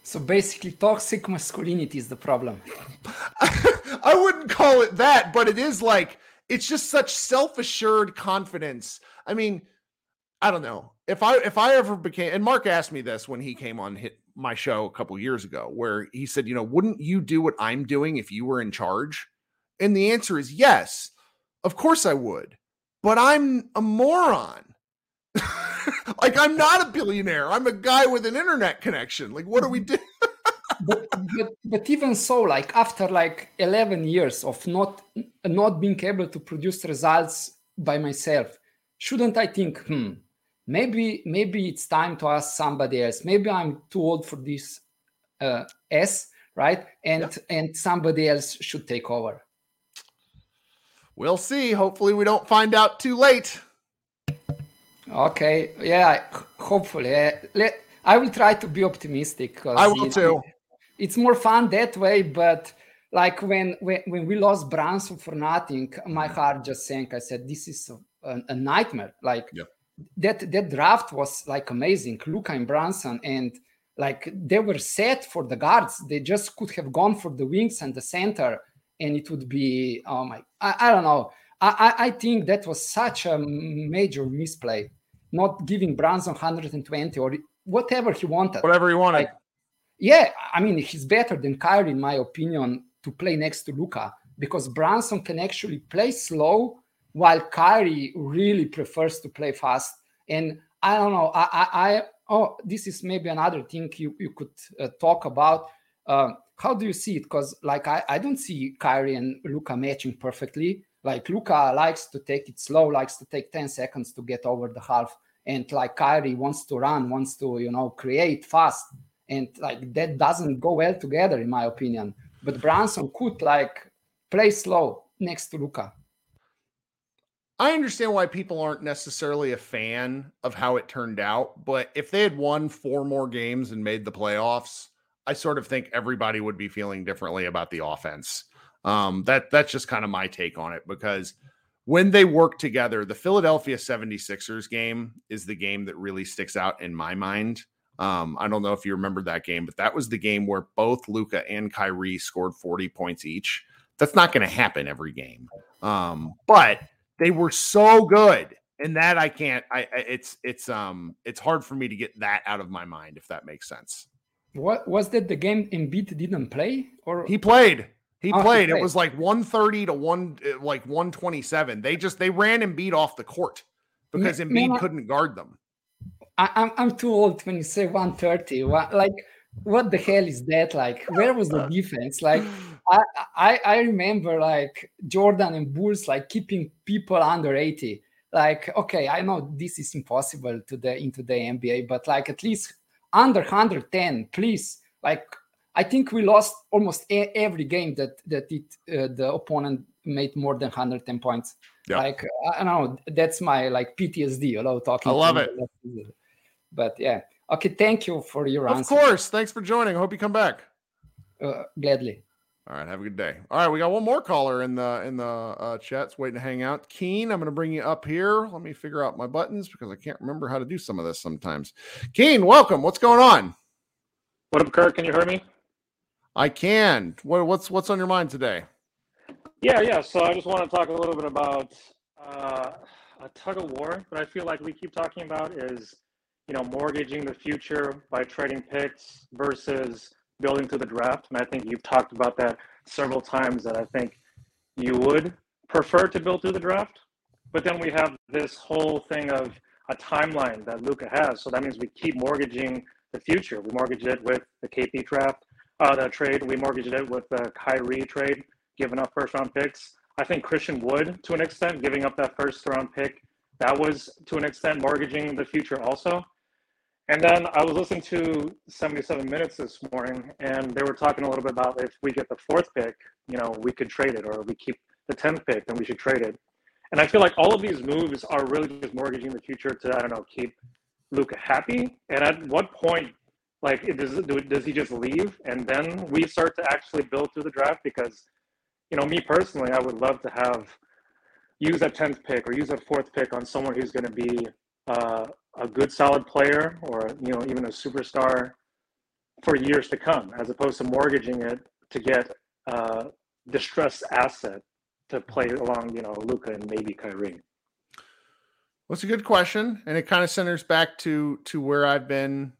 So basically, toxic masculinity is the problem. (laughs) I wouldn't call it that, but it is like it's just such self-assured confidence. I mean, I don't know if I if I ever became. And Mark asked me this when he came on hit my show a couple years ago, where he said, you know, wouldn't you do what I'm doing if you were in charge? And the answer is yes, of course I would, but I'm a moron. (laughs) like I'm not a billionaire. I'm a guy with an internet connection. Like, what mm-hmm. do we (laughs) do? But, but, but even so, like after like 11 years of not not being able to produce results by myself, shouldn't I think, hmm, maybe maybe it's time to ask somebody else. Maybe I'm too old for this uh, S, right? And yeah. and somebody else should take over. We'll see. Hopefully, we don't find out too late. Okay. Yeah. Hopefully, let, I will try to be optimistic. I will it, too. It's more fun that way, but like when, when when we lost Brunson for nothing, my mm-hmm. heart just sank. I said, "This is a, a nightmare." Like yeah. that that draft was like amazing. Luka and Brunson and like they were set for the guards. They just could have gone for the wings and the center, and it would be oh my, I, I don't know. I, I think that was such a major misplay not giving Brunson 120 or whatever he wanted. Whatever he wanted. Like, yeah, I mean, he's better than Kyrie, in my opinion, to play next to Luka because Brunson can actually play slow while Kyrie really prefers to play fast. And I don't know, I, I, I oh, this is maybe another thing you, you could uh, talk about. Uh, how do you see it? Because like I, I don't see Kyrie and Luka matching perfectly. Like Luka likes to take it slow, likes to take 10 seconds to get over the half. And like Kyrie wants to run, wants to, you know, create fast. And like that doesn't go well together, in my opinion. But Brunson could like play slow next to Luka. I understand why people aren't necessarily a fan of how it turned out, but if they had won four more games and made the playoffs, I sort of think everybody would be feeling differently about the offense. Um, that that's just kind of my take on it because when they work together, the Philadelphia 76ers game is the game that really sticks out in my mind. Um, I don't know if you remember that game, but that was the game where both Luka and Kyrie scored 40 points each. That's not going to happen every game. Um, but they were so good. And that I can't I, it's it's um it's hard for me to get that out of my mind if that makes sense. What was that? The game Embiid didn't play, or he played? He Oh, he played. It was like 130 to one, uh, like 127. They just they ran Embiid off the court because Embiid couldn't guard them. I, I'm I'm too old when you say 130. What, like, what the hell is that? Like, where was the defense? Like, (sighs) I, I I remember like Jordan and Bulls like keeping people under 80. Like, okay, I know this is impossible to the into the NBA, but like at least under 110, please. Like, I think we lost almost e- every game that that it uh, the opponent made more than 110 points. Yeah. Like, I don't know. That's my like PTSD. Know, talking. I love it. you. But yeah, okay. Thank you for your Of answer. course. Thanks for joining. I hope you come back. Uh, gladly. All right, have a good day. All right, we got one more caller in the in the uh, chats waiting to hang out. Keen, I'm going to bring you up here. Let me figure out my buttons because I can't remember how to do some of this sometimes. Keen, welcome. What's going on? What up, Kirk? Can you hear me? I can. What, what's what's on your mind today? Yeah, yeah. So I just want to talk a little bit about uh, a tug of war that I feel like we keep talking about is, you know, mortgaging the future by trading picks versus building to the draft. And I think you've talked about that several times that I think you would prefer to build through the draft. But then we have this whole thing of a timeline that Luka has. So that means we keep mortgaging the future. We mortgage it with the KP draft, uh, the trade. We mortgaged it with the Kyrie trade, giving up first round picks. I think Christian Wood, to an extent, giving up that first round pick, that was to an extent mortgaging the future also. And then I was listening to 77 Minutes this morning, and they were talking a little bit about if we get the fourth pick, you know, we could trade it, or we keep the 10th pick, then we should trade it. And I feel like all of these moves are really just mortgaging the future to, I don't know, keep Luka happy. And at what point, like, does, do- does he just leave and then we start to actually build through the draft? Because, you know, me personally, I would love to have use that 10th pick or use that fourth pick on someone who's going to be uh, a good, solid player or, you know, even a superstar for years to come, as opposed to mortgaging it to get a distressed asset to play along, you know, Luka and maybe Kyrie. Well, it's a good question, and it kind of centers back to to where I've been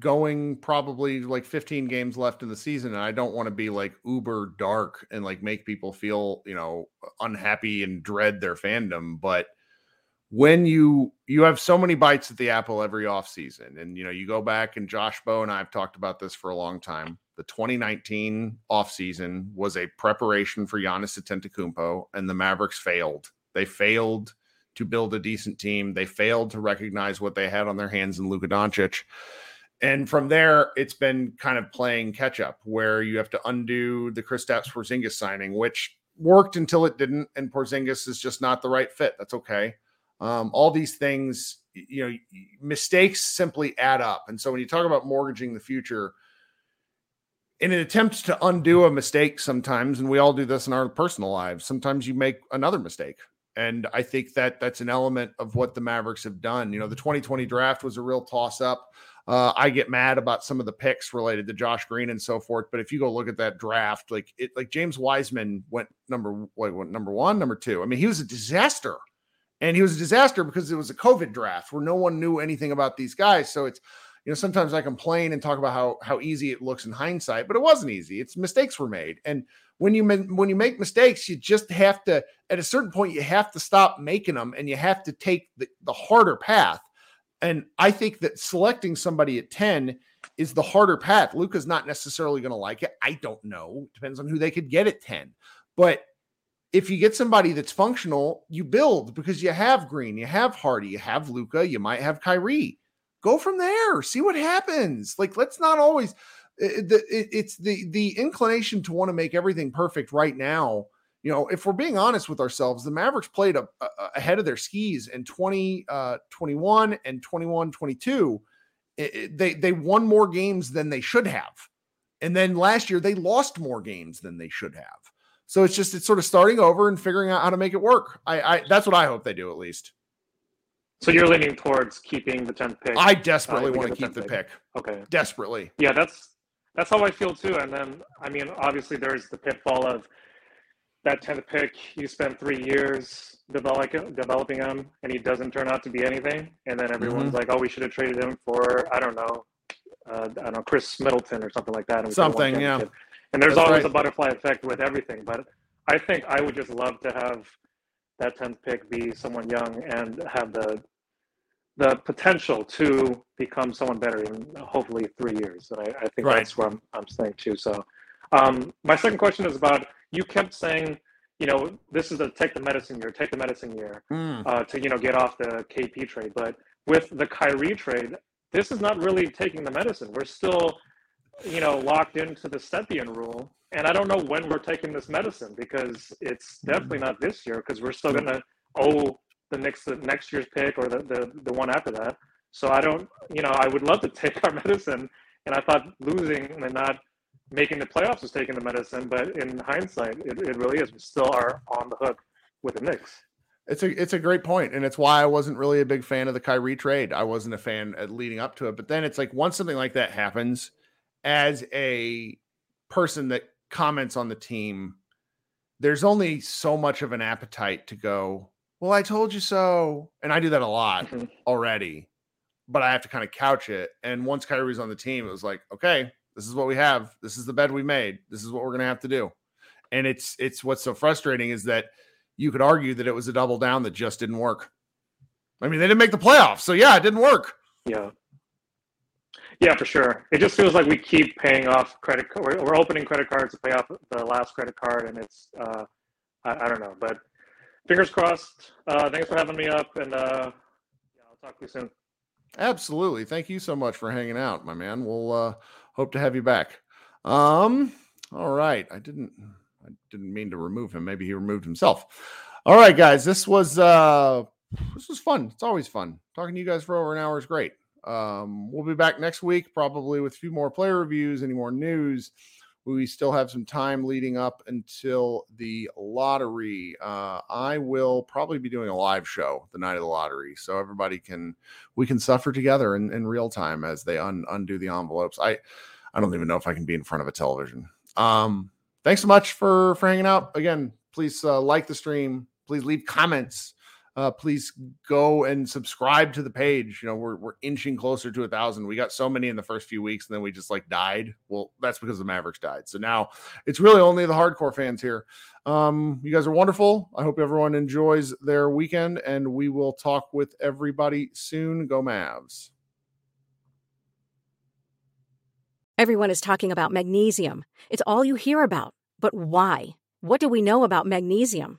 going. Probably like 15 games left in the season, and I don't want to be like uber dark and like make people feel you know unhappy and dread their fandom. But when you you have so many bites at the apple every offseason, and you know you go back and Josh Bowe and I have talked about this for a long time. The 2019 offseason was a preparation for Giannis Antetokounmpo, and the Mavericks failed. They failed to build a decent team. They failed to recognize what they had on their hands in Luka Doncic. And from there, it's been kind of playing catch up where you have to undo the Kristaps Porzingis signing, which worked until it didn't. And Porzingis is just not the right fit. That's okay. Um, all these things, you know, mistakes simply add up. And so when you talk about mortgaging the future, in an attempt to undo a mistake sometimes, and we all do this in our personal lives, sometimes you make another mistake. And I think that that's an element of what the Mavericks have done. You know, the 2020 draft was a real toss up. Uh, I get mad about some of the picks related to Josh Green and so forth. But if you go look at that draft, like it, like James Wiseman went number what, what number one, number two. I mean, he was a disaster, and he was a disaster because it was a COVID draft where no one knew anything about these guys. So it's you know sometimes I complain and talk about how how easy it looks in hindsight, but it wasn't easy. It's mistakes were made, and when you when you make mistakes, you just have to at a certain point you have to stop making them, and you have to take the, the harder path. And I think that selecting somebody at ten is the harder path. Luka's not necessarily going to like it. I don't know. Depends on who they could get at ten, but if you get somebody that's functional, you build because you have Green, you have Hardy, you have Luka, you might have Kyrie. Go from there, see what happens. Like, let's not always. it- it- it's the the inclination to want to make everything perfect right now. You know, if we're being honest with ourselves, the Mavericks played a, a- ahead of their skis in 20, uh, 21 and 21, 22. It- it- they they won more games than they should have, and then last year they lost more games than they should have. So it's just it's sort of starting over and figuring out how to make it work. I, I that's what I hope they do at least. So you're leaning towards keeping the 10th pick. I desperately Uh, want to keep the 10th pick. Okay. Desperately. Yeah, that's that's how I feel too. And then I mean, obviously there's the pitfall of that 10th pick. You spend three years developing developing him, and he doesn't turn out to be anything. And then everyone's Mm-hmm. like, "Oh, we should have traded him for I don't know, uh, I don't know Khris Middleton or something like that. Something, yeah. And there's That's always right. a butterfly effect with everything, but I think I would just love to have that tenth pick be someone young and have the the potential to become someone better in hopefully three years. And I, I think Right. that's where I'm, I'm staying too. So um, my second question is about you kept saying, you know, this is a take the medicine year, take the medicine year Mm. uh, to you know get off the KP trade. But with the Kyrie trade, this is not really taking the medicine. We're still, you know, locked into the Stepien rule, and I don't know when we're taking this medicine because it's definitely not this year because we're still gonna owe the next the next year's pick or the, the the one after that. So I don't, you know, I would love to (laughs) take our medicine, and I thought losing and not making the playoffs was taking the medicine, but in hindsight, it, it really is. We still are on the hook with the Knicks. It's a it's a great point, and it's why I wasn't really a big fan of the Kyrie trade. I wasn't a fan at leading up to it, but then it's like once something like that happens, as a person that comments on the team, there's only so much of an appetite to go. Well, I told you so, and I do that a lot Mhm. already, but I have to kind of couch it. And once Kyrie's on the team, it was like, okay, this is what we have. This is the bed we made. This is what we're gonna have to do. And it's it's what's so frustrating is that you could argue that it was a double down that just didn't work. I mean, they didn't make the playoffs, so yeah, it didn't work. Yeah. Yeah, for sure. It just feels like we keep paying off credit. We're, we're opening credit cards to pay off the last credit card, and it's uh, I, I don't know, but fingers crossed. Uh, thanks for having me up, and uh, yeah, I'll talk to you soon. Absolutely. Thank you so much for hanging out, my man. We'll uh hope to have you back. Um, all right. I didn't I didn't mean to remove him. Maybe he removed himself. All right, guys. This was uh this was fun. It's always fun. Talking to you guys for over an hour is great. Um, we'll be back next week, probably with a few more player reviews, any more news. We still have some time leading up until the lottery. Uh, I will probably be doing a live show the night of the lottery, so everybody can we can suffer together in, in real time as they un, undo the envelopes. I I don't even know if I can be in front of a television. Um, thanks so much for for hanging out. Again, please uh, like the stream. Please leave comments. Uh, please go and subscribe to the page. You know, we're we're inching closer to a thousand. We got so many in the first few weeks, and then we just like died. Well, that's because the Mavericks died. So now it's really only the hardcore fans here. Um, you guys are wonderful. I hope everyone enjoys their weekend, and we will talk with everybody soon. Go Mavs. Everyone is talking about magnesium. It's all you hear about. But why? What do we know about magnesium?